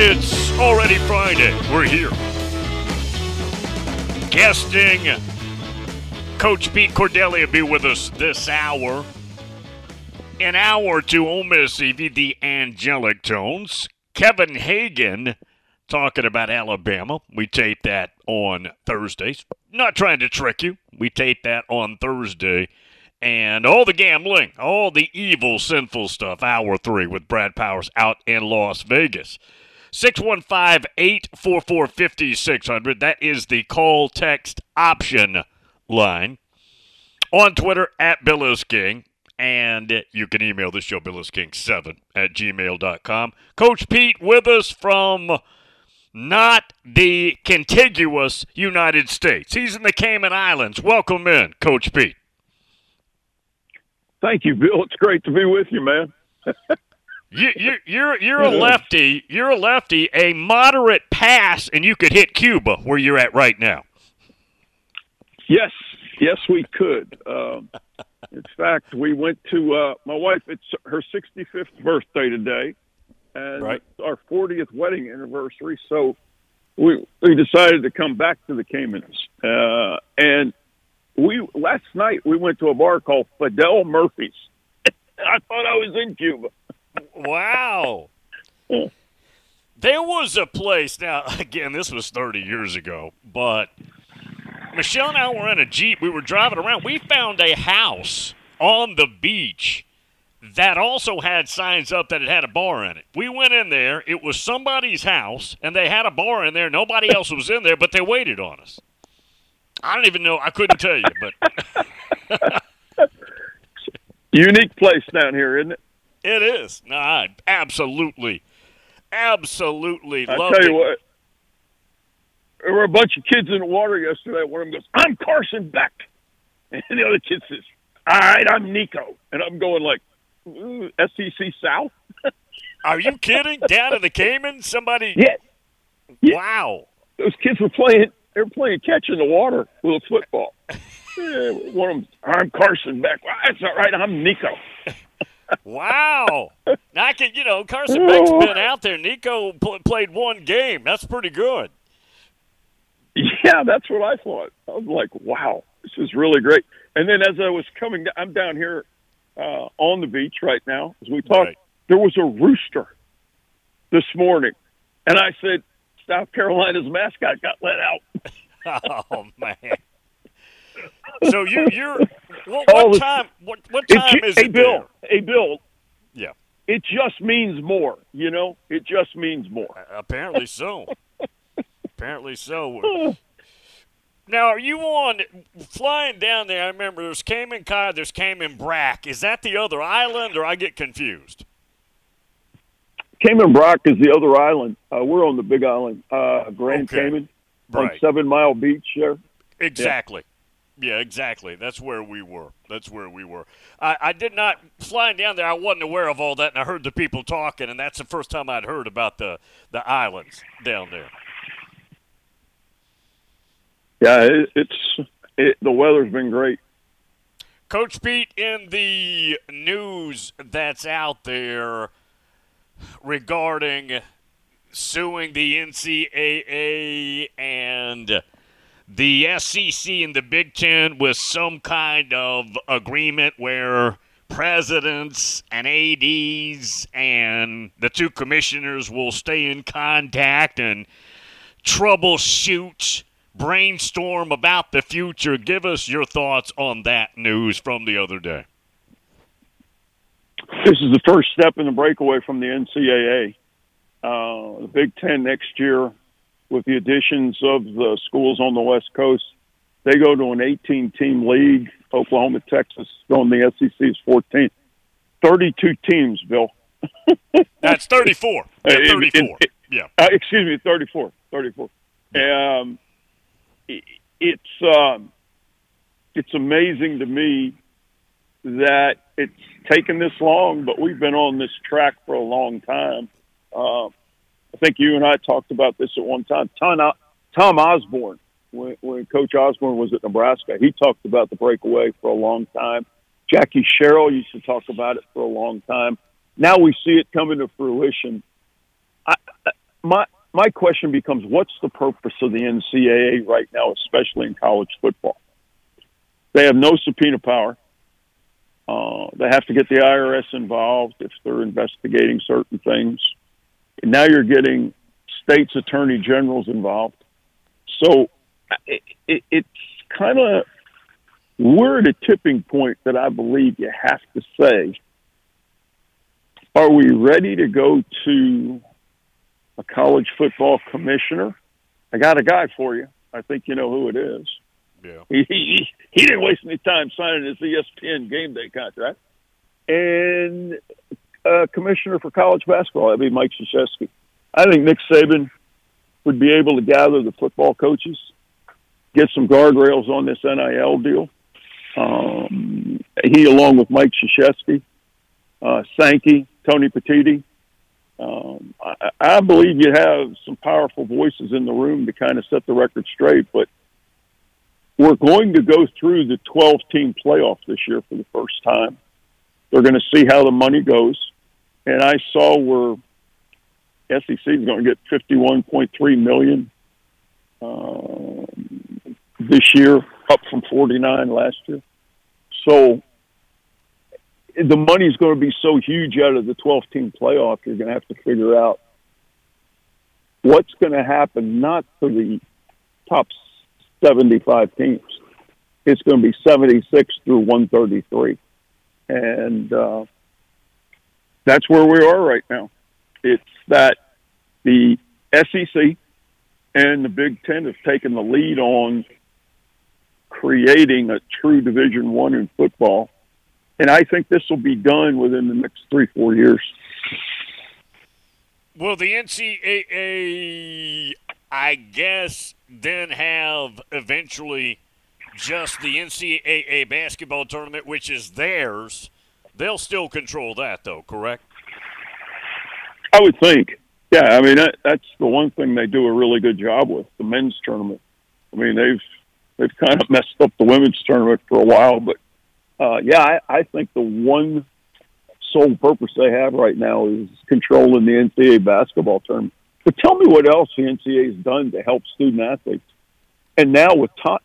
It's already Friday. We're here. Guesting Coach Pete Cordelli be with us this hour. An hour to Ole Miss the Angelic Tones. Kevin Hagan talking about Alabama. We tape that on Thursdays. Not trying to trick you. We tape that on Thursday. And all the gambling, all the evil, sinful stuff, hour three with Brad Powers out in Las Vegas. 615 844 5600. That is the call text option line. On Twitter, at Billis King. And you can email the show, billisking7 at gmail.com. Coach Pete with us from not the contiguous United States. He's in the Cayman Islands. Welcome in, Coach Pete. Thank you, Bill. It's great to be with you, man. You, you, you're you're a lefty. You're a lefty. A moderate pass, and you could hit Cuba where you're at right now. Yes, yes, we could. Um, in fact, we went to uh, my wife. It's her 65th birthday today, and Right. it's our 40th wedding anniversary. So we we decided to come back to the Caymans, uh, and we last night we went to a bar called Fidel Murphy's. I thought I was in Cuba. Wow. There was a place now. Again, this was 30 years ago, but Michelle and I were in a jeep. We were driving around. We found a house on the beach that also had signs up that it had a bar in it. We went in there. It was somebody's house, and they had a bar in there. Nobody else was in there, but they waited on us. I don't even know. I couldn't tell you, but Unique place down here, isn't it? It is. No, I absolutely, absolutely I tell it. you what, there were a bunch of kids in the water yesterday. One of them goes, "I'm Carson Beck," and the other kid says, "All right, I'm Nico," and I'm going like, mm, "Ooh, "SEC South." Are you kidding? Down in the Cayman, somebody? Yeah, Yeah. Wow. those kids were playing. They were playing catch in the water with a football. Yeah, one of them, I'm Carson Beck. Well, that's all right. I'm Nico. Wow. Now I can, you know, Carson Beck's been out there. Nico pl- played one game. That's pretty good. Yeah, that's what I thought. I was like, wow, this is really great. And then as I was coming, down, I'm down here uh, on the beach right now as we talk. Right. There was a rooster this morning, and I said, South Carolina's mascot got let out. Oh man. So you you're what, what the- time what what time ju- is hey, it Bill. there? Hey, Bill. Yeah. It just means more. You know, it just means more. Apparently so. Apparently so. Now, are you on flying down there? I remember there's Cayman Cod, there's Cayman Brac. Is that the other island, or I get confused? Cayman Brac is the other island. Uh, we're on the big island, uh, Grand Okay. Cayman, on Seven Mile Beach there. Exactly. Yeah, exactly. That's where we were. That's where we were. I, I did not flying down there. I wasn't aware of all that, and I heard the people talking, and that's the first time I'd heard about the the islands down there. Yeah, it, it's it, the weather's been great. Coach Pete, in the news that's out there regarding suing the NCAA and the SEC and the Big Ten with some kind of agreement where presidents and ADs and the two commissioners will stay in contact and troubleshoot, brainstorm about the future. Give us your thoughts on that news from the other day. This is the first step in the breakaway from the NCAA. Uh, the Big Ten next year with the additions of the schools on the West Coast. They go to an 18 team league. Oklahoma, Texas, going the SEC's 14. 32 teams, Bill. That's 34. Yeah, 34. It, it, it, yeah. Uh, excuse me, 34. 34. Um, it's um, it's amazing to me that it's taken this long, but we've been on this track for a long time. Uh, I think you and I talked about this at one time. Tom, Tom Osborne, when, when Coach Osborne was at Nebraska, he talked about the breakaway for a long time. Jackie Sherrill used to talk about it for a long time. Now we see it coming to fruition. I, my my question becomes: What's the purpose of the NCAA right now, especially in college football? They have no subpoena power. Uh, they have to get the IRS involved if they're investigating certain things now you're getting states attorney generals involved. So it, it, it's kind of we're at a tipping point that I believe you have to say, are we ready to go to a college football commissioner? I got a guy for you. I think you know who it is. Yeah. He, he, he didn't waste any time signing his ESPN game day contract. And uh, commissioner for college basketball. That'd be Mike Krzyzewski. I think Nick Saban would be able to gather the football coaches, get some guardrails on this NIL deal. Um, he, along with Mike Krzyzewski, uh, Sankey, Tony Petitti. Um, I, I believe you have some powerful voices in the room to kind of set the record straight, but we're going to go through the 12 team playoff this year for the first time. They're going to see how the money goes. And I saw where SEC is going to get 51.3 million uh, this year, up from 49 last year. So the money is going to be so huge out of the 12 team playoff, you're going to have to figure out what's going to happen not for the top 75 teams. It's going to be 76 through 133 and uh, that's where we are right now. It's that the SEC and the Big Ten have taken the lead on creating a true Division One in football, and I think this will be done within the next three four years. Will the NCAA, I guess, then have eventually? just the NCAA basketball tournament, which is theirs. They'll still control that, though, correct? I would think. Yeah, I mean that, that's the one thing they do a really good job with the men's tournament. I mean they've they've kind of messed up the women's tournament for a while, but uh, yeah, I, I think the one sole purpose they have right now is controlling the NCAA basketball tournament. But tell me what else the NCAA has done to help student athletes. And now with Tom,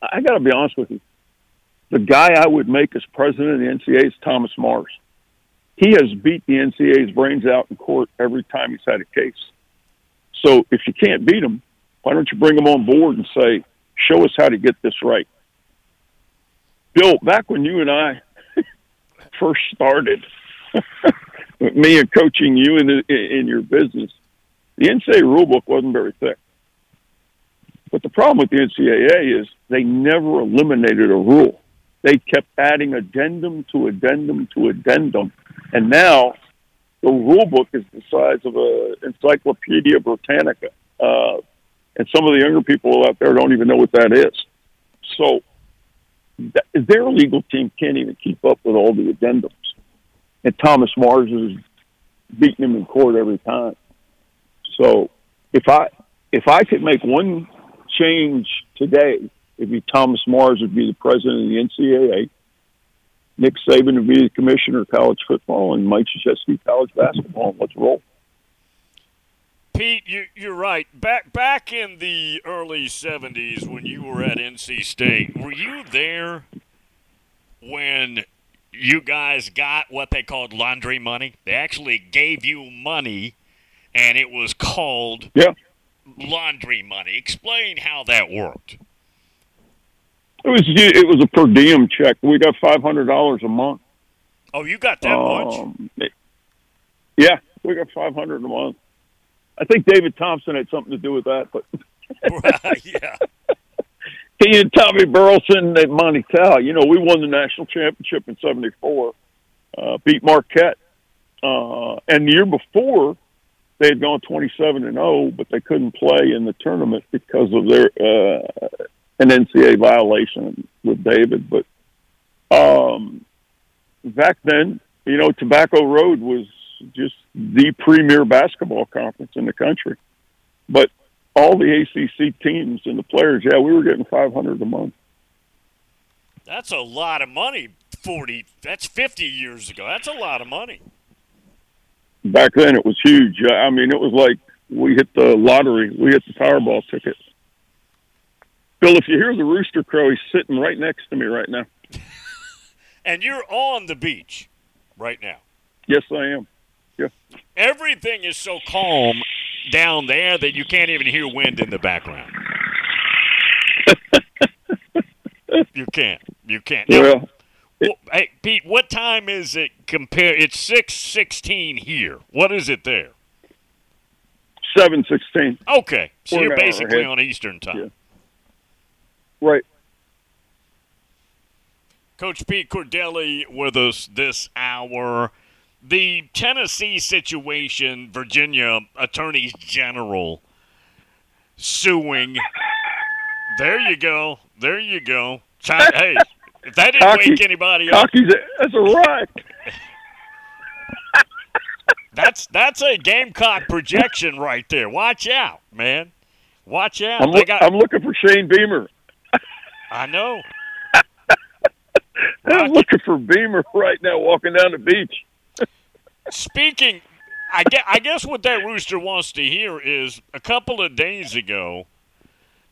I got to be honest with you. The guy I would make as president of the NCAA is Thomas Mars. He has beat the NCAA's brains out in court every time he's had a case. So if you can't beat him, why don't you bring him on board and say, show us how to get this right? Bill, back when you and I first started, me and coaching you in, the, in your business, the NCAA rulebook wasn't very thick. But the problem with the NCAA is they never eliminated a rule. They kept adding addendum to addendum to addendum. And now the rule book is the size of an Encyclopedia Britannica. Uh, and some of the younger people out there don't even know what that is. So th- their legal team can't even keep up with all the addendums, and Thomas Mars is beating him in court every time. So if I if I could make one change today, it'd be Thomas Mars would be the president of the NCAA. Nick Saban would be the commissioner of college football, and Mike Krzyzewski college basketball. And let's roll. Pete, you, you're right. Back back in the early '70s, when you were at NC State, were you there when you guys got what they called laundry money? They actually gave you money, and it was called Yeah. laundry money. Explain how that worked. It was it was a per diem check. We got five hundred dollars a month. Oh, you got that much? Um, it- yeah, we got five hundred a month. I think David Thompson had something to do with that, but yeah. he and Tommy Burleson at Montel, you know, we won the national championship in '74, uh, beat Marquette, uh, and the year before they had gone 27 and 0, but they couldn't play in the tournament because of their uh, an NCAA violation with David. But um, back then, you know, Tobacco Road was just the premier basketball conference in the country. But all the ACC teams and the players, yeah, we were getting 500 a month. That's a lot of money. Forty. That's fifty years ago. That's a lot of money. Back then, it was huge. I mean, it was like we hit the lottery, we hit the Powerball ticket. Bill, if you hear the rooster crow, he's sitting right next to me right now. And you're on the beach right now. Yes, I am. Yeah. Everything is so calm down there that you can't even hear wind in the background. you can't. You can't. Now, Well, well, hey, Pete, what time is it compare? It's six sixteen here. What is it there? seven sixteen. Okay, so We're you're basically on Eastern time. Yeah. Right. Coach Pete Cordelli with us this hour. The Tennessee situation, Virginia attorneys general suing. There you go. There you go. Hey, if that didn't Cocky- wake anybody up, Cocky's that's a rock. that's that's a Gamecock projection right there. Watch out, man. Watch out. I'm, look, got- I'm looking for Shane Beamer. I know. I'm looking for Beamer right now walking down the beach. Speaking, I guess, I guess what that rooster wants to hear is a couple of days ago,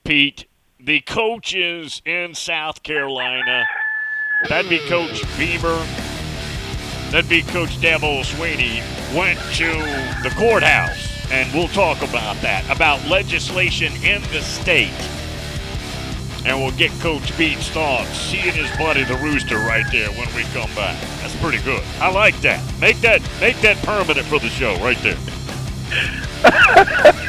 Pete, the coaches in South Carolina, that'd be Coach Beamer, that'd be Coach Dabo Swinney, went to the courthouse, and we'll talk about that, about legislation in the state. And we'll get Coach Pete's thoughts. He and his buddy the Rooster right there when we come back. That's pretty good. I like that. Make that make that permanent for the show right there.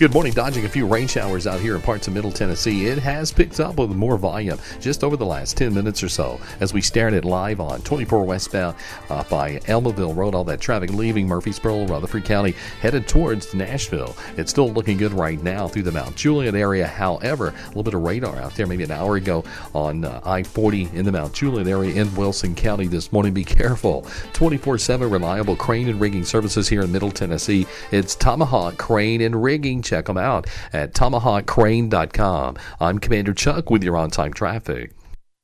Good morning. Dodging a few rain showers out here in parts of Middle Tennessee. It has picked up with more volume just over the last 10 minutes or so as we start it live on 24 westbound uh, by Almaville Road. All that traffic leaving Murfreesboro, Rutherford County, headed towards Nashville. It's still looking good right now through the Mount Juliet area. However, a little bit of radar out there maybe an hour ago on uh, I 40 in the Mount Juliet area in Wilson County this morning. Be careful. 24 7 reliable crane and rigging services here in Middle Tennessee. It's Tomahawk Crane and Rigging. Check them out at tomahawkcrane.com. I'm Commander Chuck with your on time traffic.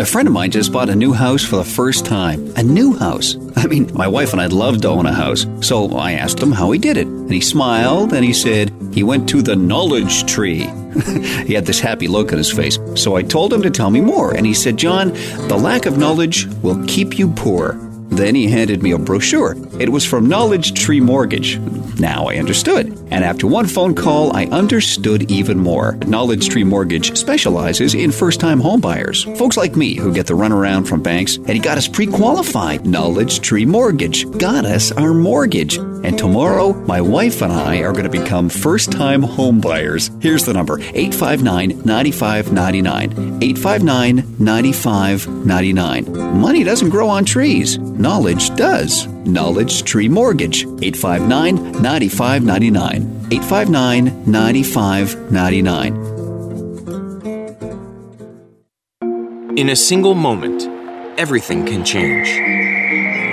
A friend of mine just bought a new house for the first time. A new house. I mean, my wife and I'd love to own a house. So I asked him how he did it. And he smiled and he said he went to the knowledge tree. he had this happy look on his face. So I told him to tell me more. And he said, John, the lack of knowledge will keep you poor. Then he handed me a brochure. It was from Knowledge Tree Mortgage. Now I understood. And after one phone call, I understood even more. Knowledge Tree Mortgage specializes in first time homebuyers. Folks like me who get the runaround from banks, and he got us pre qualified. Knowledge Tree Mortgage got us our mortgage. And tomorrow, my wife and I are going to become first time homebuyers. Here's the number 859 9599. 859 9599. Money doesn't grow on trees, knowledge does. Knowledge Tree Mortgage, 859 9599. 859 9599. In a single moment, everything can change.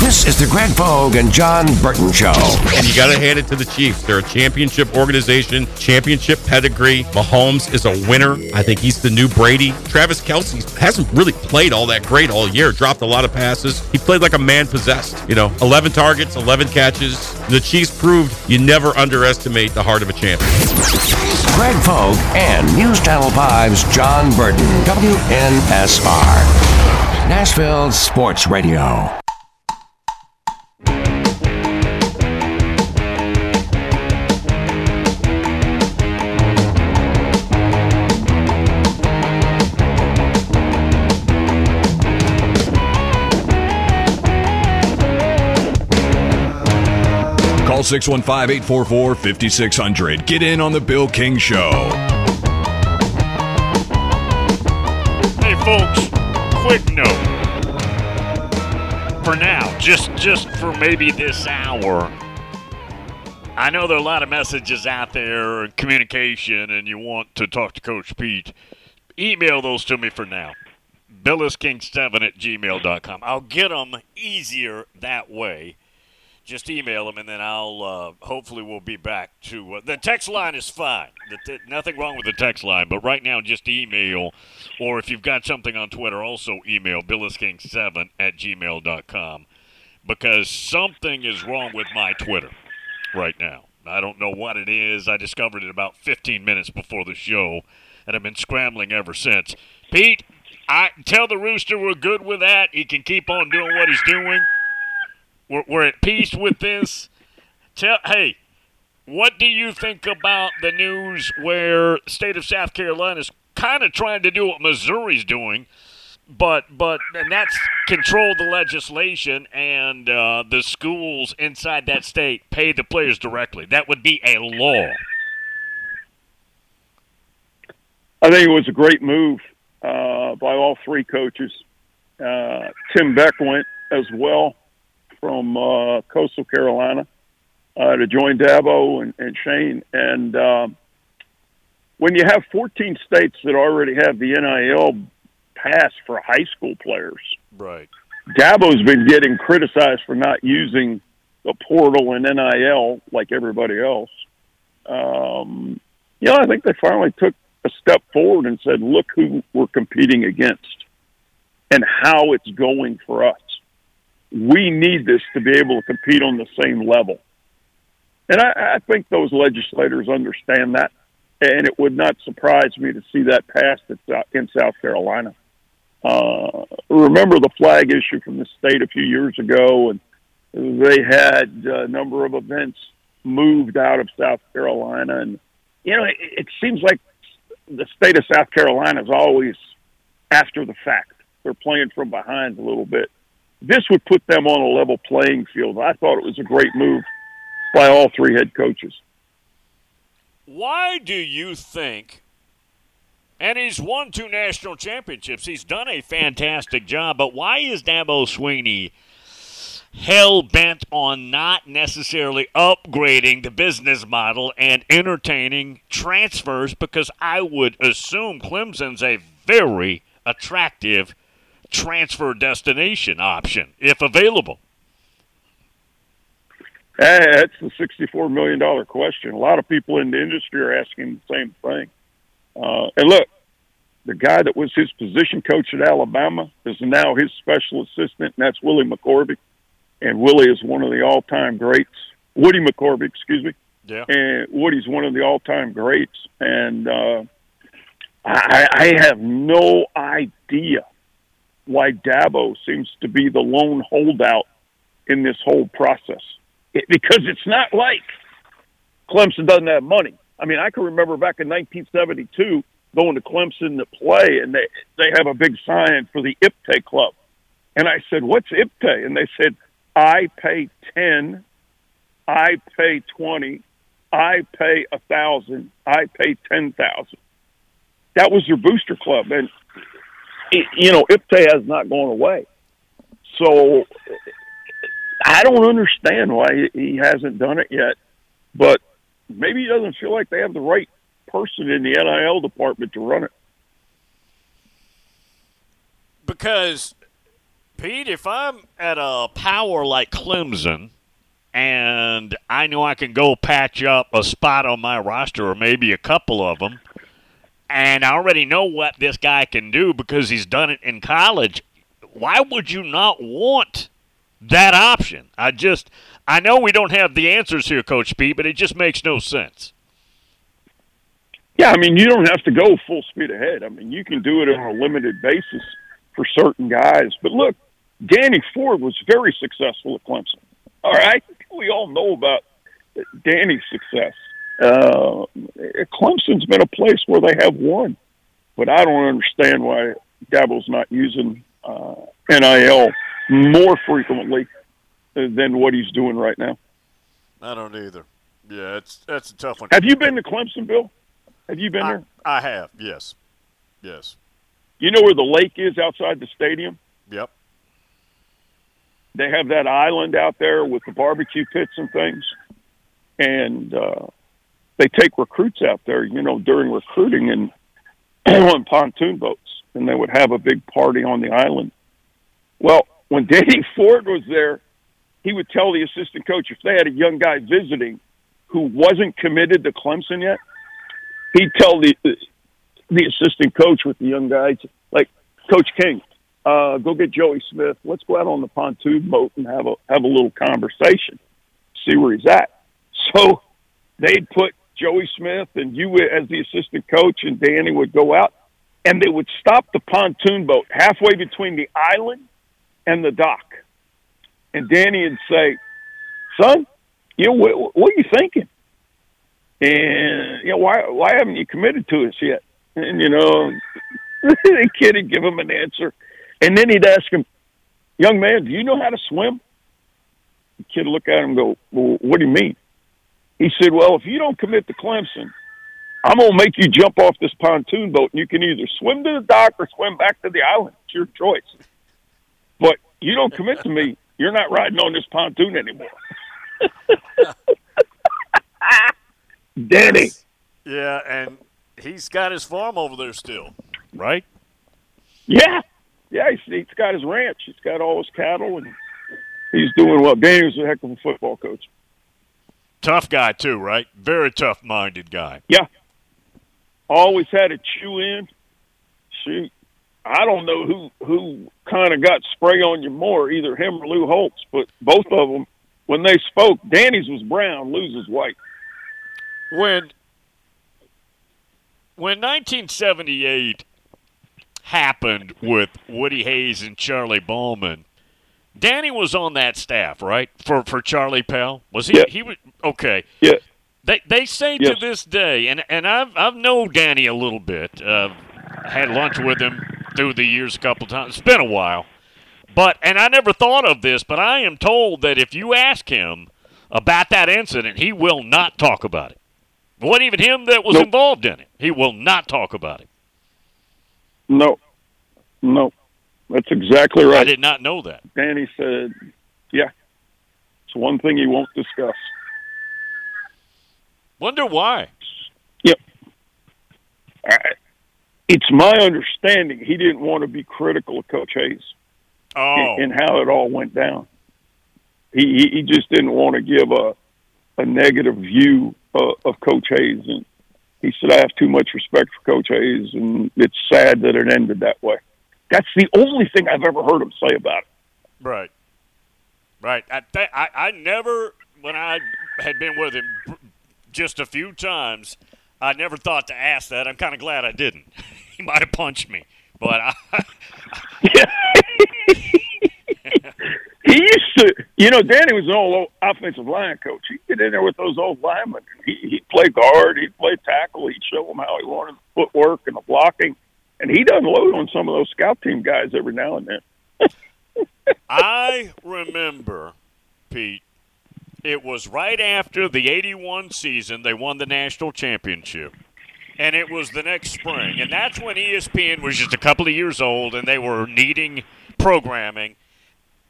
This is the Greg Pogue and John Burton Show. And you got to hand it to the Chiefs. They're a championship organization, championship pedigree. Mahomes is a winner. I think he's the new Brady. Travis Kelce hasn't really played all that great all year, dropped a lot of passes. He played like a man possessed. You know, 11 targets, 11 catches. The Chiefs proved you never underestimate the heart of a champion. Greg Pogue and News Channel 5's John Burton, WNSR. Nashville Sports Radio. 615 844 5600. Get in on the Bill King Show. Hey, folks, quick note. For now, just just for maybe this hour. I know there are a lot of messages out there communication, and you want to talk to Coach Pete. Email those to me for now. BillisKing7 at gmail.com. I'll get them easier that way just email them, and then I'll uh, hopefully we'll be back to uh, the text line is fine. Nothing wrong with the text line, but right now just email, or if you've got something on Twitter, also email billisking7 at gmail.com because something is wrong with my Twitter right now. I don't know what it is. I discovered it about 15 minutes before the show, and I've been scrambling ever since. Pete, I tell the rooster we're good with that. He can keep on doing what he's doing we're, we're at peace with this. Tell, hey, what do you think about the news where state of South Carolina is kind of trying to do what Missouri's doing, but but and that's control the legislation and uh, the schools inside that state pay the players directly. That would be a law. I think it was a great move uh, by all three coaches. Uh, Tim Beck went as well from uh, Coastal Carolina uh, to join Dabo and, and Shane. And um, when you have 14 states that already have the NIL pass for high school players, right? Dabo's been getting criticized for not using the portal and NIL like everybody else. Um, you know, I think they finally took a step forward and said, "Look who we're competing against, and how it's going for us." We need this to be able to compete on the same level. And I, I think those legislators understand that, and it would not surprise me to see that passed in South Carolina. Uh, remember the flag issue from the state a few years ago, and they had a number of events moved out of South Carolina, and you know it, it seems like the state of South Carolina is always after the fact. They're playing from behind a little bit. This would put them on a level playing field. I thought it was a great move by all three head coaches. Why do you think? And he's won two national championships. He's done a fantastic job. But why is Dabo Swinney hell bent on not necessarily upgrading the business model and entertaining transfers? Because I would assume Clemson's a very attractive transfer destination option if available. Hey, that's the sixty-four million dollar question. A lot of people in the industry are asking the same thing. Uh, and look, the guy that was his position coach at Alabama is now his special assistant, and that's Willie McCorvey. And Willie is one of the all-time greats. Woody McCorvey, excuse me. Yeah. And Woody's one of the all-time greats, and uh, I, I have no idea why Dabo seems to be the lone holdout in this whole process. It, because it's not like Clemson doesn't have money. I mean, I can remember back in 1972 going to Clemson to play, and they they have a big sign for the IPTAY Club, and I said, "What's IPTAY?" And they said, "I pay ten, I pay twenty, I pay a thousand, I pay ten thousand. That was your booster club, and you know IPTAY has not gone away. So I don't understand why he hasn't done it yet, but maybe he doesn't feel like they have the right person in the NIL department to run it. Because, Pete, if I'm at a power like Clemson and I know I can go patch up a spot on my roster or maybe a couple of them, and I already know what this guy can do because he's done it in college, why would you not want that option? I just, I know we don't have the answers here, Coach Pete, but it just makes no sense. Yeah, I mean, you don't have to go full speed ahead. I mean, you can do it on a limited basis for certain guys. But look, Danny Ford was very successful at Clemson. All right, we all know about Danny's success. Uh, Clemson's been a place where they have won, but I don't understand why Dabo's not using uh, NIL more frequently than what he's doing right now. I don't either. Yeah, it's that's a tough one. Have you been to Clemson, Bill? Have you been I, there? I have. Yes. Yes. You know where the lake is outside the stadium? Yep. They have that island out there with the barbecue pits and things, and uh, they take recruits out there. You know, during recruiting and on pontoon boats, and they would have a big party on the island. Well, when Danny Ford was there, he would tell the assistant coach if they had a young guy visiting who wasn't committed to Clemson yet, he'd tell the the assistant coach with the young guys, like Coach King, uh, go get Joey Smith. Let's go out on the pontoon boat and have a have a little conversation, see where he's at. So they'd put Joey Smith and you as the assistant coach, and Danny would go out, and they would stop the pontoon boat halfway between the island and the dock, and Danny would say, "Son, you know what, what are you thinking?" and you know why why haven't you committed to us yet? And you know, the kid would give him an answer, and then he'd ask him, "Young man, do you know how to swim?" The kid would look at him and go, "Well, what do you mean?" He said, "Well, if you don't commit to Clemson, I'm gonna make you jump off this pontoon boat, and you can either swim to the dock or swim back to the island. It's your choice. But you don't commit to me, you're not riding on this pontoon anymore." Danny. Yeah, and he's got his farm over there still, right? Yeah, yeah. He's, he's got his ranch. He's got all his cattle, and he's doing well. Danny's a heck of a football coach. Tough guy too, right? Very tough-minded guy. Yeah. Always had a chew in. Shoot, I don't know who who kind of got spray on you more, either him or Lou Holtz, but both of them, when they spoke, Danny's was brown, Lou's was white. When when 1978 happened with Woody Hayes and Charlie Bauman. Danny was on that staff, right? For for Charlie Pell, was he? Yeah. He was okay. Yeah. They they say Yes. to this day, and and I've I've known Danny a little bit. Uh, had lunch with him through the years a couple times. It's been a while, but and I never thought of this, but I am told that if you ask him about that incident, he will not talk about it. It wasn't even him that was Nope. involved in it. He will not talk about it. No, no, that's exactly right. I did not know that. Danny said, "Yeah, it's one thing he won't discuss." Wonder why. Yep. I, it's my understanding he didn't want to be critical of Coach Hayes Oh, and how it all went down. He he, just didn't want to give a a negative view uh, of Coach Hayes, and he said, "I have too much respect for Coach Hayes, and it's sad that it ended that way." That's the only thing I've ever heard him say about it. right, right. I, th- I I never when I had been with him just a few times, I never thought to ask that. I'm kind of glad I didn't. he might have punched me, but I, He used to, you know, Danny was an old offensive line coach. He'd get in there with those old linemen. He, he'd play guard, he'd play tackle, he'd show them how he wanted the footwork and the blocking. And he'd load on some of those scout team guys every now and then. I remember, Pete, it was right after the 81 season they won the national championship. And it was the next spring. And that's when ESPN was just a couple of years old and they were needing programming.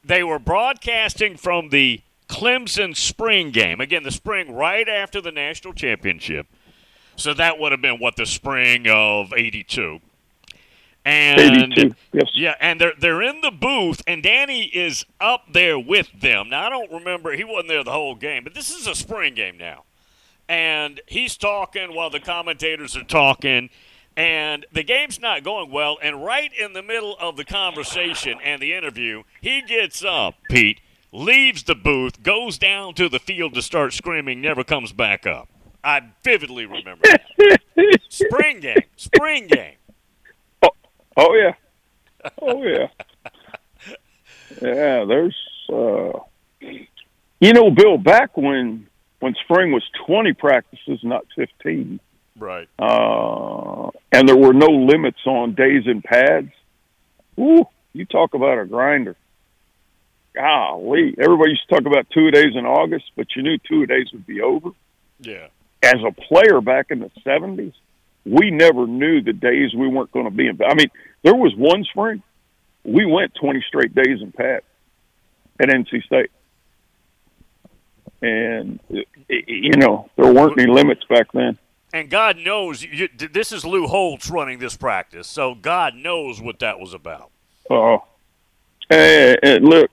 They were broadcasting from the Clemson spring game. Again, the spring right after the national championship. So that would have been what the spring of 82. And 82, yes. yeah, and they're they're in the booth, and Danny is up there with them. Now I don't remember he wasn't there the whole game, but this is a spring game now, and he's talking while the commentators are talking, and the game's not going well. And right in the middle of the conversation and the interview, he gets up, Pete, leaves the booth, goes down to the field to start screaming, never comes back up. I vividly remember. that. spring game, spring game. Oh, yeah. Oh, yeah. yeah, there's, uh, you know, Bill, back when, when spring was 20 practices, not 15, Right. uh, and there were no limits on days and pads. Ooh, you talk about a grinder. Golly, everybody used to talk about two days in August, but you knew two days would be over. Yeah. As a player back in the seventies, we never knew the days we weren't going to be in. I mean, there was one spring we went twenty straight days in pads at NC State, and you know there weren't any limits back then. And God knows you, this is Lou Holtz running this practice, so God knows what that was about. Oh, and, and look,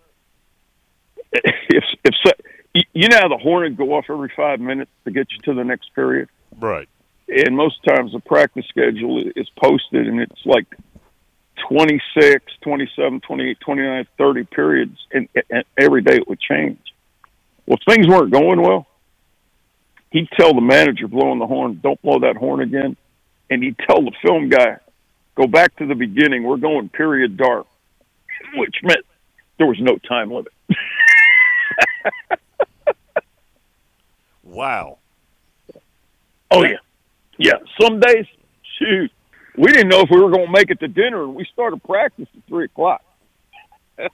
if if so, you- you know how the horn would go off every five minutes to get you to the next period, Right. And most times the practice schedule is posted, and it's like 26, 27, 28, 29, 30 periods, and, and every day it would change. Well, if things weren't going well, he'd tell the manager blowing the horn, "Don't blow that horn again," and he'd tell the film guy, "Go back to the beginning. We're going period dark," which meant there was no time limit. Wow. Oh yeah, yeah. Some days, shoot, we didn't know if we were going to make it to dinner, and we started practice at three o'clock. those,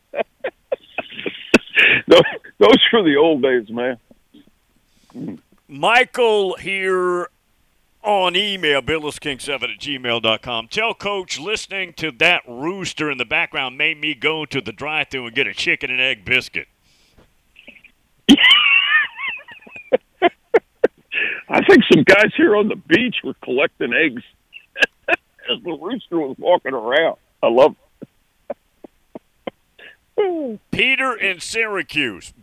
those were the old days, man. Michael here on email, billisking7 at gmail.com. Tell Coach listening to that rooster in the background made me go to the drive thru and get a chicken and egg biscuit. I think some guys here on the beach were collecting eggs as the rooster was walking around. I love it. Peter in Syracuse.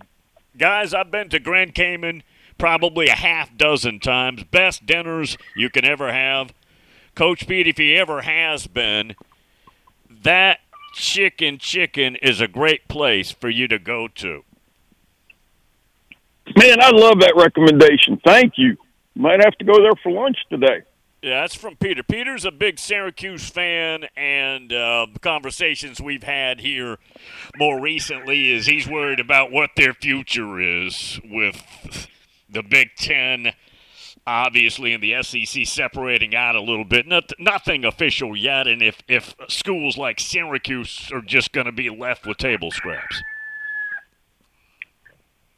Guys, I've been to Grand Cayman probably a half dozen times. Best dinners you can ever have. Coach Pete, if he ever has been, that chicken chicken is a great place for you to go to. Man, I love that recommendation. Thank you. Might have to go there for lunch today. Yeah, that's from Peter. Peter's a big Syracuse fan, and uh, conversations we've had here more recently is he's worried about what their future is with the Big Ten, obviously, and the SEC separating out a little bit. Not, nothing official yet, and if, if schools like Syracuse are just going to be left with table scraps.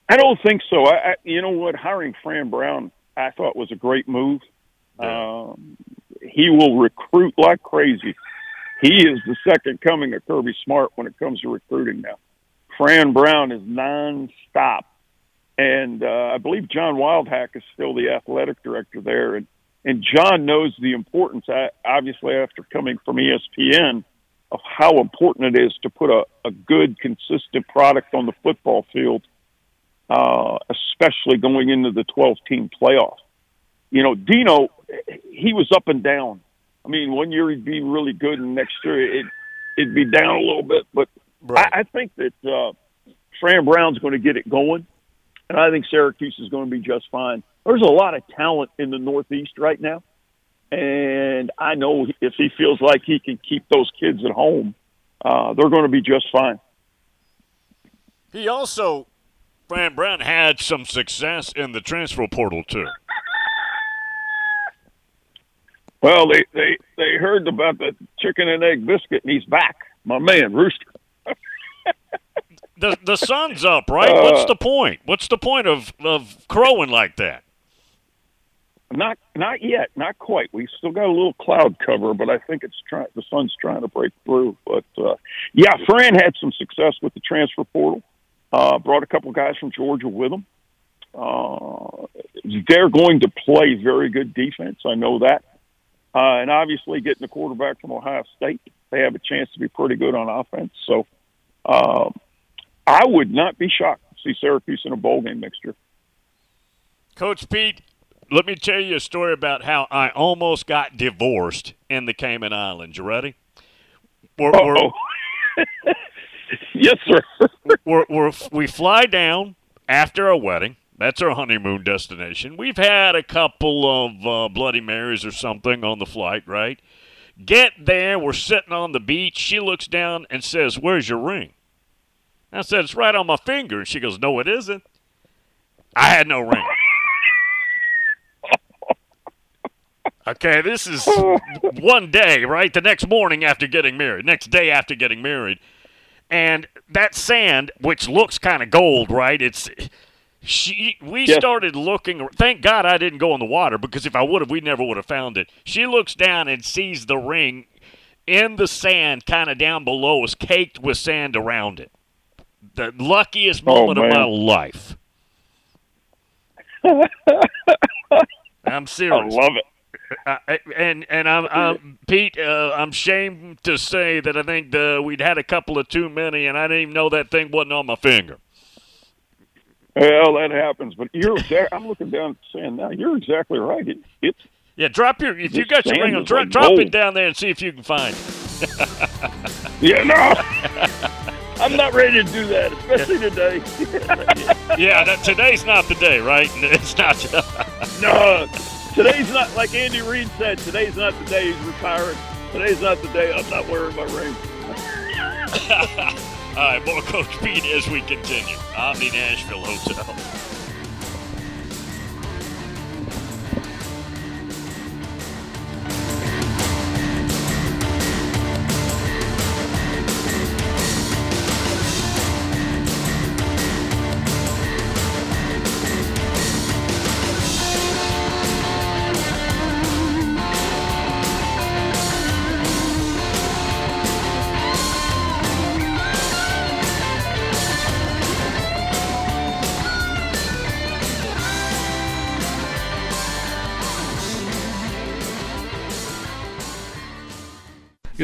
I don't think so. I, I, you know what? Hiring Fran Brown, I thought was a great move. Um, he will recruit like crazy. He is the second coming of Kirby Smart when it comes to recruiting now. Fran Brown is nonstop, and uh, I believe John Wildhack is still the athletic director there, and and John knows the importance. Obviously, after coming from ESPN, of how important it is to put a, a good, consistent product on the football field, uh, especially going into the 12 team playoff. You know, Dino, he was up and down. I mean, one year he'd be really good, and next year it, it'd be down a little bit. But right. I, I think that uh, Fran Brown's going to get it going, and I think Syracuse is going to be just fine. There's a lot of talent in the Northeast right now, and I know if he feels like he can keep those kids at home, uh, they're going to be just fine. He also, Fran Brown, had some success in the transfer portal too. Well, they they they heard about the chicken and egg biscuit, and he's back, my man, Rooster. the the sun's up, right? Uh, What's the point? What's the point of of crowing like that? Not not yet, not quite. We still got a little cloud cover, but I think it's trying. The sun's trying to break through. But uh, yeah, Fran had some success with the transfer portal. Uh, brought a couple guys from Georgia with them. Uh, they're going to play very good defense. I know that. Uh, and obviously, getting the quarterback from Ohio State, they have a chance to be pretty good on offense. So um, I would not be shocked to see Syracuse in a bowl game next year. Coach Pete, let me tell you a story about how I almost got divorced in the Cayman Islands. You ready? We're, we're, yes, sir. we're, we're, we fly down after a wedding that's our honeymoon destination. We've had a couple of uh, Bloody Marys or something on the flight, right? Get there, we're sitting on the beach. She looks down and says, Where's your ring? I said, It's right on my finger. And she goes, No, it isn't. I had no ring. Okay, this is one day, right? The next morning after getting married, next day after getting married. And that sand, which looks kind of gold, right? It's she, we yes. started looking. Thank God I didn't go in the water because if I would have, we never would have found it. She looks down and sees the ring in the sand, kind of down below us, caked with sand around it. The luckiest oh, moment oh, of my life. I'm serious. I love it. Uh, and and I'm, I'm Pete. Uh, I'm ashamed to say that I think the, we'd had a couple of too many, and I didn't even know that thing wasn't on my finger. Well, that happens, but you're. I'm looking down saying now. You're exactly right. It, it's yeah. Drop your if you got your ring. Dro- like drop it down there and see if you can find it. yeah, no. I'm not ready to do that, especially today. yeah, that, today's not the day, right? It's not. no, today's not like Andy Reid said. Today's not the day he's retiring. Today's not the day I'm not wearing my ring. All right, more Coach Pete as we continue. Omni Nashville Hotel.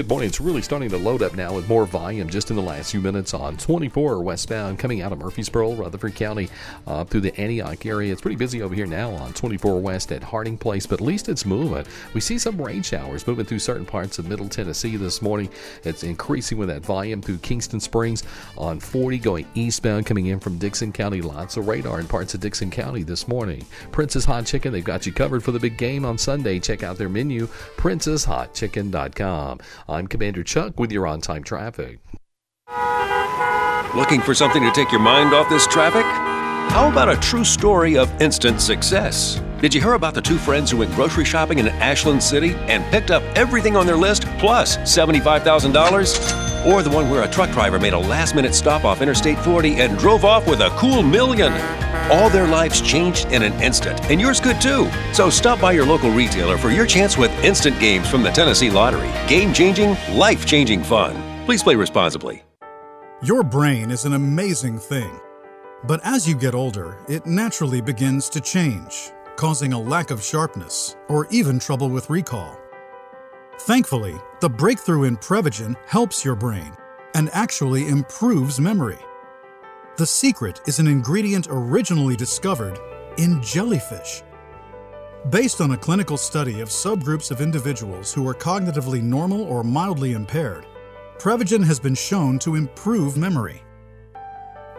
Good morning. It's really starting to load up now with more volume just in the last few minutes on 24 westbound coming out of Murfreesboro, Rutherford County, through the Antioch area. It's pretty busy over here now on 24 west at Harding Place, but at least it's moving. We see some rain showers moving through certain parts of Middle Tennessee this morning. It's increasing with that volume through Kingston Springs on 40 going eastbound coming in from Dickson County. Lots of radar in parts of Dickson County this morning. Prince's Hot Chicken, they've got you covered for the big game on Sunday. Check out their menu, princeshotchicken.com. I'm Commander Chuck with your on time traffic. Looking for something to take your mind off this traffic? How about a true story of instant success? Did you hear about the two friends who went grocery shopping in Ashland City and picked up everything on their list plus $75,000? Or the one where a truck driver made a last minute stop off Interstate 40 and drove off with a cool million? All their lives changed in an instant, and yours could too. So stop by your local retailer for your chance with instant games from the Tennessee Lottery. Game changing, life changing fun. Please play responsibly. Your brain is an amazing thing. But as you get older, it naturally begins to change, causing a lack of sharpness or even trouble with recall. Thankfully, the breakthrough in Prevagen helps your brain and actually improves memory. The secret is an ingredient originally discovered in jellyfish. Based on a clinical study of subgroups of individuals who are cognitively normal or mildly impaired, Prevagen has been shown to improve memory.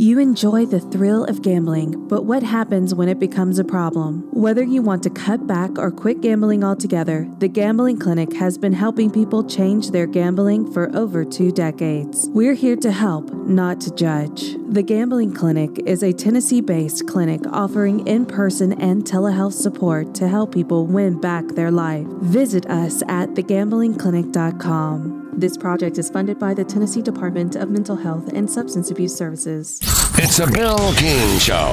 You enjoy the thrill of gambling, but what happens when it becomes a problem? Whether you want to cut back or quit gambling altogether, the Gambling Clinic has been helping people change their gambling for over two decades. We're here to help, not to judge. The Gambling Clinic is a Tennessee based clinic offering in person and telehealth support to help people win back their life. Visit us at thegamblingclinic.com. This project is funded by the Tennessee Department of Mental Health and Substance Abuse Services. It's a Bill King Show.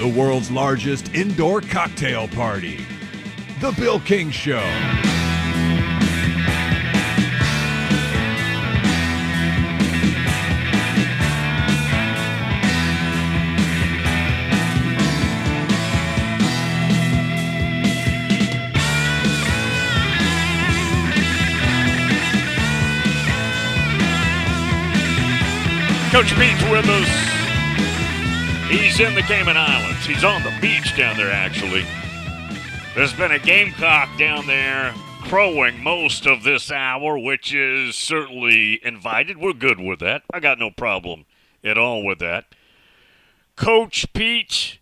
The world's largest indoor cocktail party. The Bill King Show. Coach Pete's with us. He's in the Cayman Islands. He's on the beach down there, actually. There's been a gamecock down there crowing most of this hour, which is certainly invited. We're good with that. I got no problem at all with that. Coach Pete,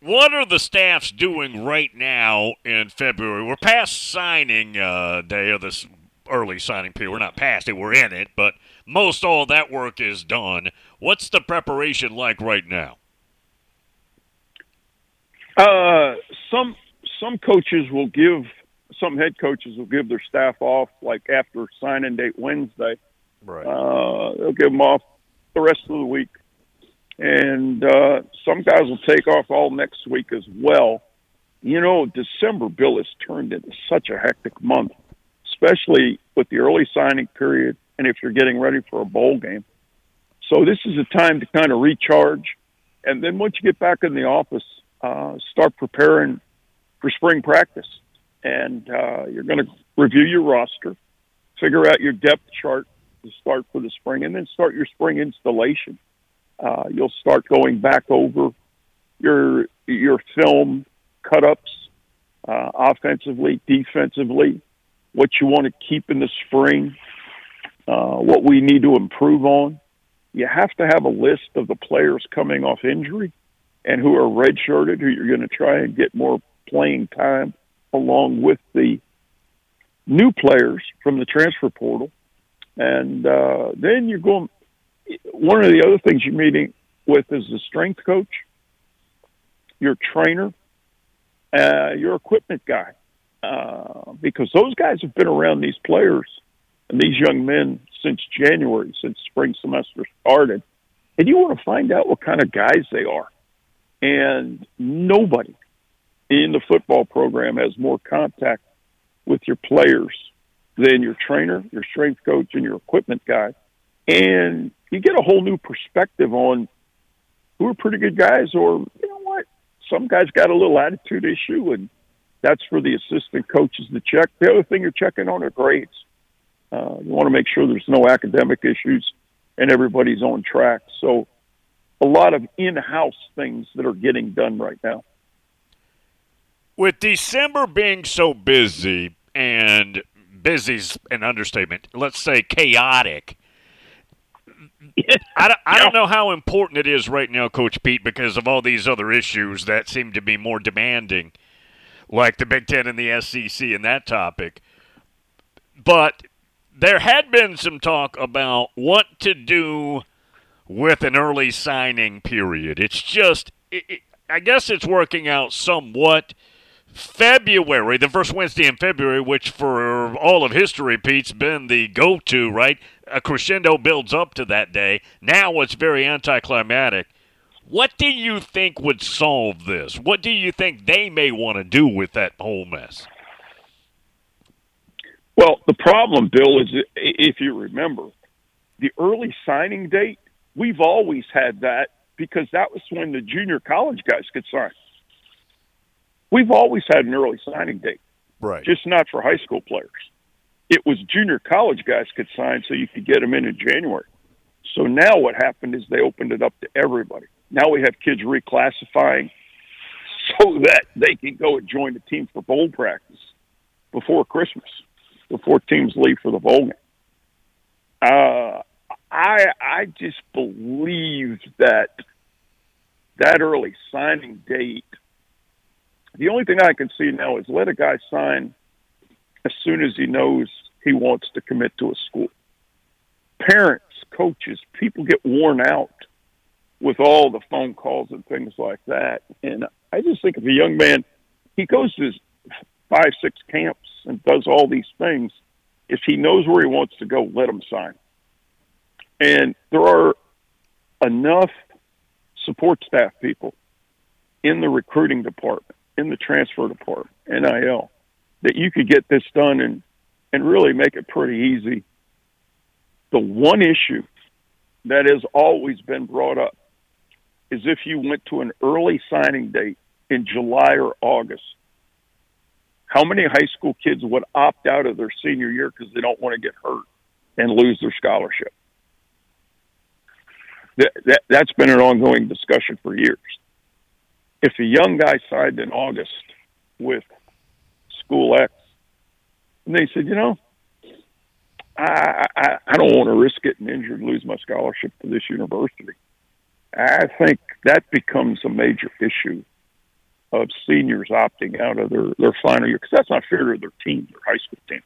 what are the staffs doing right now in February? We're past signing uh, day of this early signing period. We're not past it, we're in it, but most all that work is done. What's the preparation like right now? Uh, some some coaches will give some head coaches will give their staff off like after signing date Wednesday. Right. Uh, they'll give them off the rest of the week, and uh, some guys will take off all next week as well. You know, December Bill has turned into such a hectic month, especially with the early signing period, and if you're getting ready for a bowl game. So this is a time to kind of recharge, and then once you get back in the office, uh, start preparing for spring practice. And uh, you're going to review your roster, figure out your depth chart to start for the spring, and then start your spring installation. Uh, you'll start going back over your your film cut ups, uh, offensively, defensively, what you want to keep in the spring, uh, what we need to improve on. You have to have a list of the players coming off injury and who are redshirted, who you're going to try and get more playing time along with the new players from the transfer portal. And uh, then you're going, one of the other things you're meeting with is the strength coach, your trainer, uh, your equipment guy, uh, because those guys have been around these players and these young men since January, since spring semester started. And you want to find out what kind of guys they are. And nobody in the football program has more contact with your players than your trainer, your strength coach, and your equipment guy. And you get a whole new perspective on who are pretty good guys, or you know what, some guys got a little attitude issue, and that's for the assistant coaches to check. The other thing you're checking on are grades. Uh, you want to make sure there's no academic issues and everybody's on track. So, a lot of in-house things that are getting done right now. With December being so busy, and busy's an understatement, let's say chaotic. I, don't, I don't know how important it is right now, Coach Pete, because of all these other issues that seem to be more demanding, like the Big Ten and the SEC and that topic. But there had been some talk about what to do with an early signing period. It's just, it, it, I guess it's working out somewhat. February, the first Wednesday in February, which for all of history, Pete's been the go to, right? A crescendo builds up to that day. Now it's very anticlimactic. What do you think would solve this? What do you think they may want to do with that whole mess? Well, the problem, Bill, is if you remember, the early signing date, we've always had that because that was when the junior college guys could sign. We've always had an early signing date, right? Just not for high school players. It was junior college guys could sign, so you could get them in in January. So now what happened is they opened it up to everybody. Now we have kids reclassifying so that they can go and join the team for bowl practice before Christmas before teams leave for the bowl game. Uh, I I just believe that that early signing date. The only thing I can see now is let a guy sign as soon as he knows he wants to commit to a school. Parents, coaches, people get worn out with all the phone calls and things like that. And I just think if a young man he goes to five, six camps and does all these things, if he knows where he wants to go, let him sign. And there are enough support staff people in the recruiting department, in the transfer department, NIL, that you could get this done and, and really make it pretty easy. The one issue that has always been brought up is if you went to an early signing date in July or August, how many high school kids would opt out of their senior year because they don't want to get hurt and lose their scholarship? That, that, that's been an ongoing discussion for years. If a young guy signed in August with School X, and they said, you know, I, I, I don't want to risk getting injured, and lose my scholarship to this university. I think that becomes a major issue of seniors opting out of their, their final year because that's not fair to their team, their high school team.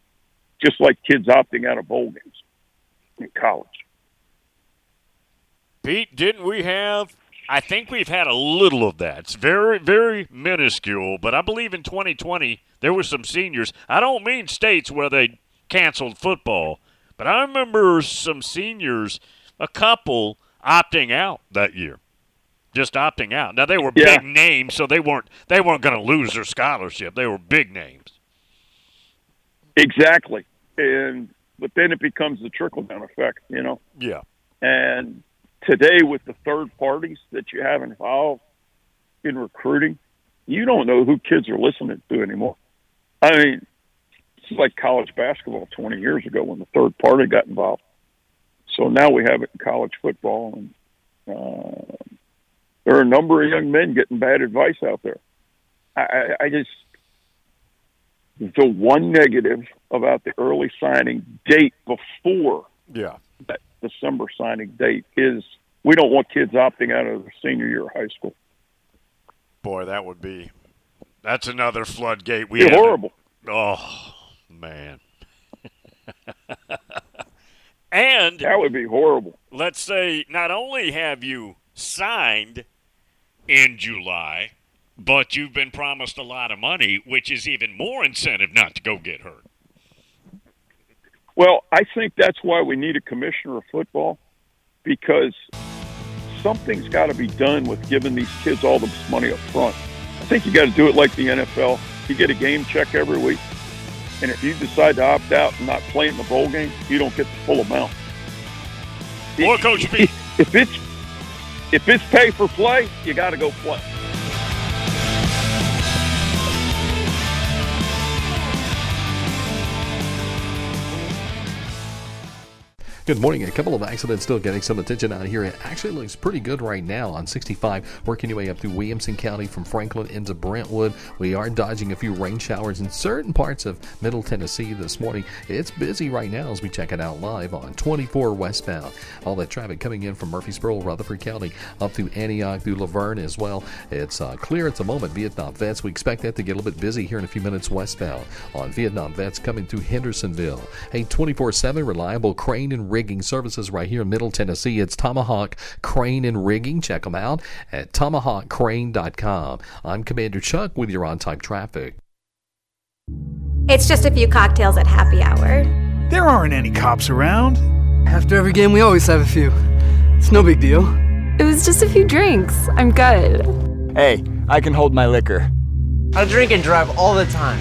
Just like kids opting out of bowl games in college. Pete, didn't we have? I think we've had a little of that. It's very, very minuscule, but I believe in 2020 there were some seniors. I don't mean states where they canceled football, but I remember some seniors, a couple, opting out that year just opting out. Now they were yeah. big names, so they weren't they weren't going to lose their scholarship. They were big names. Exactly, and but then it becomes the trickle down effect, you know. Yeah. And today, with the third parties that you have involved in recruiting, you don't know who kids are listening to anymore. I mean, it's like college basketball 20 years ago when the third party got involved. So now we have it in college football, and uh, there are a number of young men getting bad advice out there. I, I just the one negative about the early signing date before Yeah. That December signing date is we don't want kids opting out of their senior year of high school. Boy, that would be that's another floodgate. We Be had to- horrible. oh man. and That would be horrible. let's say not only have you signed in July, but you've been promised a lot of money, which is even more incentive not to go get hurt. Well, I think that's why we need a commissioner of football because something's got to be done with giving these kids all this money up front. I think you got to do it like the NFL. You get a game check every week, and if you decide to opt out and not play in the bowl game, you don't get the full amount. Or Coach B. If it's if it's pay for play, you got to go play. Good morning. A couple of accidents still getting some attention out here. It actually looks pretty good right now on 65, working your way up through Williamson County from Franklin into Brentwood. We are dodging a few rain showers in certain parts of Middle Tennessee this morning. It's busy right now as we check it out live on 24 westbound. All that traffic coming in from Murfreesboro, Rutherford County, up through Antioch, through La Vergne as well. It's uh, clear at the moment. Vietnam Vets, we expect that to get a little bit busy here in a few minutes westbound on Vietnam Vets coming through Hendersonville. A 24 7 reliable crane and rigging services right here in Middle Tennessee. It's Tomahawk Crane and Rigging. Check them out at tomahawkcrane.com. I'm Commander Chuck with your on time traffic. It's just a few cocktails at happy hour. There aren't any cops around. After every game, we always have a few. It's no big deal. It was just a few drinks. I'm good. Hey, I can hold my liquor. I drink and drive all the time.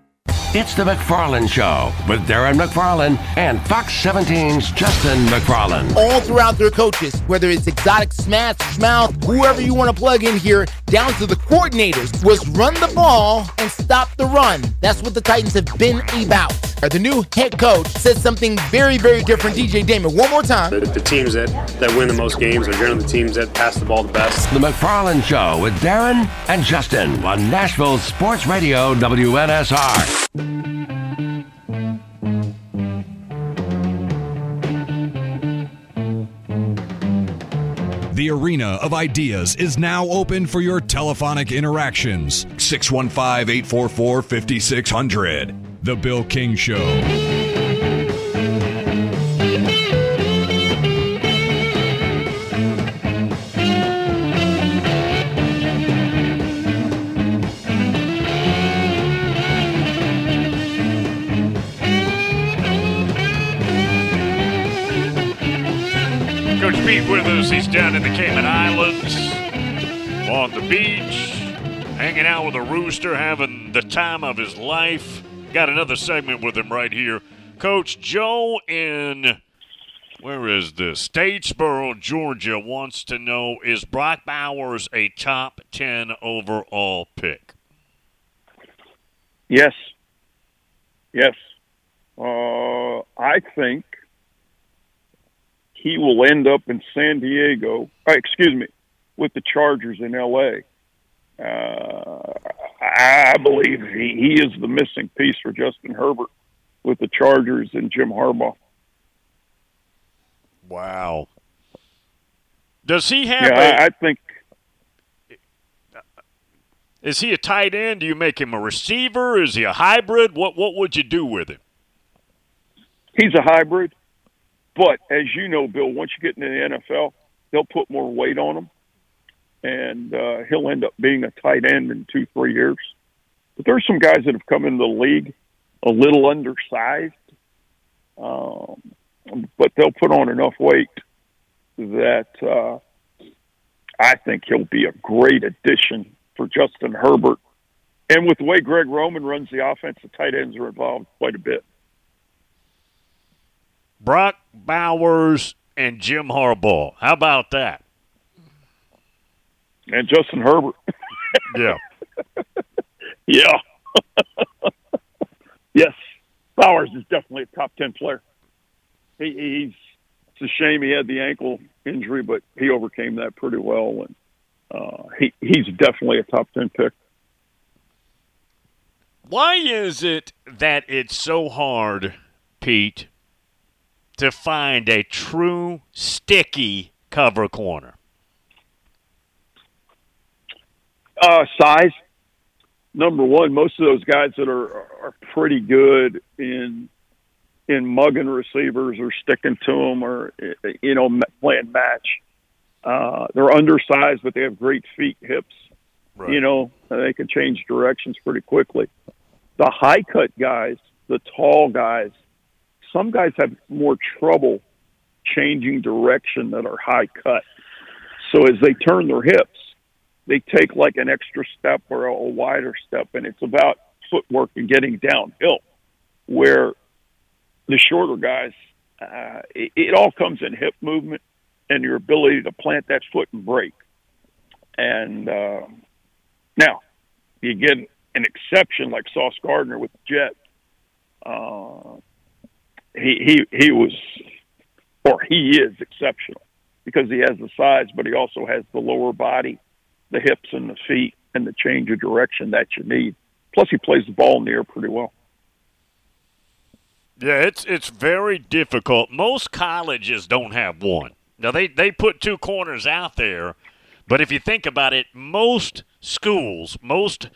It's the McFarland Show with Darren McFarland and Fox 17's Justin McFarland. all throughout their coaches, whether it's exotic smash mouth, whoever you want to plug in here, down to the coordinators, was run the ball and stop the run. That's what the Titans have been about. The new head coach said something very, very different. DJ Damon, one more time. The, the teams that, that win the most games are generally the teams that pass the ball the best. The McFarland Show with Darren and Justin on Nashville Sports Radio WNSR. The arena of ideas is now open for your telephonic interactions. 615 844 5600. The Bill King Show. With us. He's down in the Cayman Islands on the beach, hanging out with a rooster, having the time of his life. Got another segment with him right here. Coach Joe in Where is this? Statesboro, Georgia wants to know is Brock Bowers a top 10 overall pick? Yes. Yes. Uh, I think he will end up in San Diego. Uh, excuse me, with the Chargers in L.A. Uh, I believe he, he is the missing piece for Justin Herbert with the Chargers and Jim Harbaugh. Wow. Does he have? Yeah, a, I, I think. Is he a tight end? Do you make him a receiver? Is he a hybrid? What What would you do with him? He's a hybrid, but as you know, Bill, once you get into the NFL, they'll put more weight on him, and uh, he'll end up being a tight end in two, three years. But there's some guys that have come into the league a little undersized, um, but they'll put on enough weight that uh, I think he'll be a great addition for Justin Herbert. And with the way Greg Roman runs the offense, the tight ends are involved quite a bit. Brock Bowers and Jim Harbaugh. How about that? And Justin Herbert. yeah. yeah. yes. Bowers is definitely a top 10 player. He, he's, it's a shame he had the ankle injury, but he overcame that pretty well. And uh, he, he's definitely a top 10 pick. Why is it that it's so hard, Pete, to find a true sticky cover corner? Uh, size. Number one, most of those guys that are are pretty good in in mugging receivers or sticking to them or you know playing match. Uh, they're undersized, but they have great feet, hips. Right. You know, they can change directions pretty quickly. The high cut guys, the tall guys, some guys have more trouble changing direction that are high cut. So as they turn their hips, they take like an extra step or a wider step, and it's about footwork and getting downhill. Where the shorter guys, uh, it, it all comes in hip movement and your ability to plant that foot and break. And uh, now you get an exception like Sauce Gardner with the Jets. Uh, he he he was, or he is exceptional because he has the size, but he also has the lower body, the hips and the feet, and the change of direction that you need. Plus, he plays the ball in the air pretty well. Yeah, it's it's very difficult. Most colleges don't have one. Now they they put two corners out there, but if you think about it, most schools, most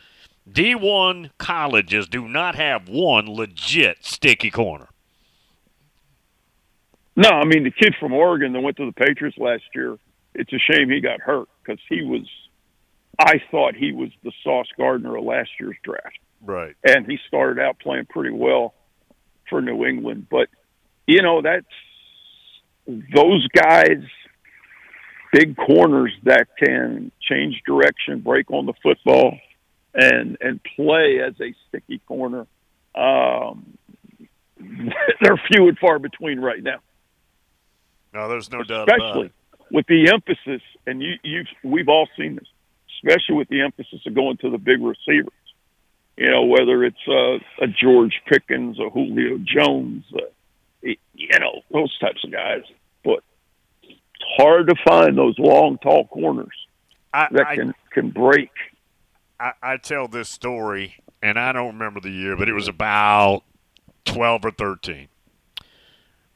D1 colleges do not have one legit sticky corner. No, I mean the kid from Oregon that went to the Patriots last year. It's a shame he got hurt because he was. I thought he was the Sauce Gardner of last year's draft, Right. and he started out playing pretty well for New England. But you know that's those guys, big corners that can change direction, break on the football, and and play as a sticky corner. Um, they're few and far between right now No, there's no doubt especially with the emphasis, and you, you, we've all seen this, especially with the emphasis of going to the big receivers. You know, whether it's uh, a George Pickens, a Julio Jones, uh, you know, those types of guys. But it's hard to find those long, tall corners I, that I- can can break. I, I tell this story, and I don't remember the year, but it was about 12 or 13.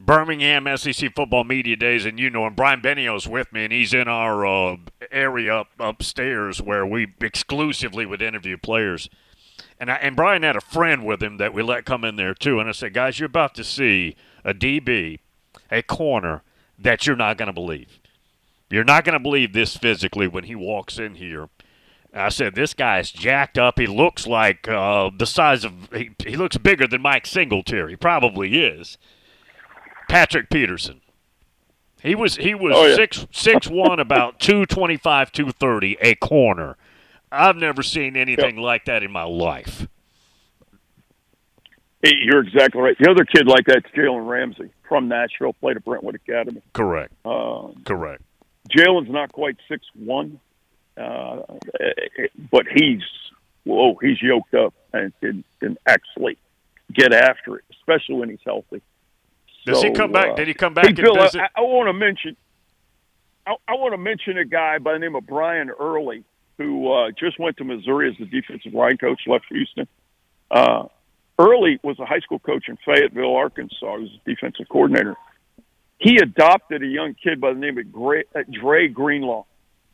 Birmingham SEC football media days, and you know, and Brian Benio's with me, and he's in our uh, area up upstairs where we exclusively would interview players. And I, and Brian had a friend with him that we let come in there too. And I said, guys, you're about to see a DB, a corner that you're not going to believe. You're not going to believe this physically when he walks in here. I said, this guy's jacked up. He looks like uh, the size of, he, he looks bigger than Mike Singletary. He probably is. Patrick Peterson. He was he was Oh, yeah. six six one about two twenty five two thirty a corner. I've never seen anything like that in my life. Hey, You're exactly right. The other kid like that's Jalen Ramsey from Nashville, played at Brentwood Academy. Correct. Um, Correct. Jalen's not quite six one, uh, but he's whoa, he's yoked up and can, can actually get after it, especially when he's healthy. Does he come back? uh, Did he come back hey, Bill? I, I want to mention. I, I want to mention a guy by the name of Brian Early, who uh, just went to Missouri as the defensive line coach, left Houston. Uh, Early was a high school coach in Fayetteville, Arkansas. He was a defensive coordinator. He adopted a young kid by the name of Gray, uh, Dre Greenlaw,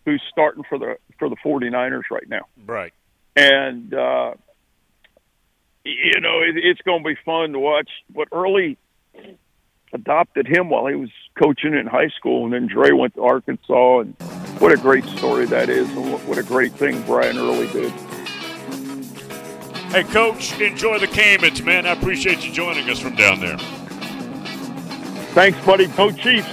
who's starting for the for the 49ers right now. Right. And uh, you know, it, it's going to be fun to watch. But Early adopted him while he was coaching in high school, and then Dre went to Arkansas. And what a great story that is, and what, a great thing Brian Early did. Hey, Coach, enjoy the Caymans, man. I appreciate you joining us from down there. Thanks, buddy. Go Chiefs.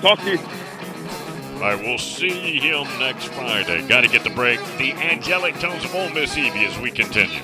Talk to you. All right, we'll see him next Friday. Got to get the break. The angelic tones of Ole Miss Evie as we continue.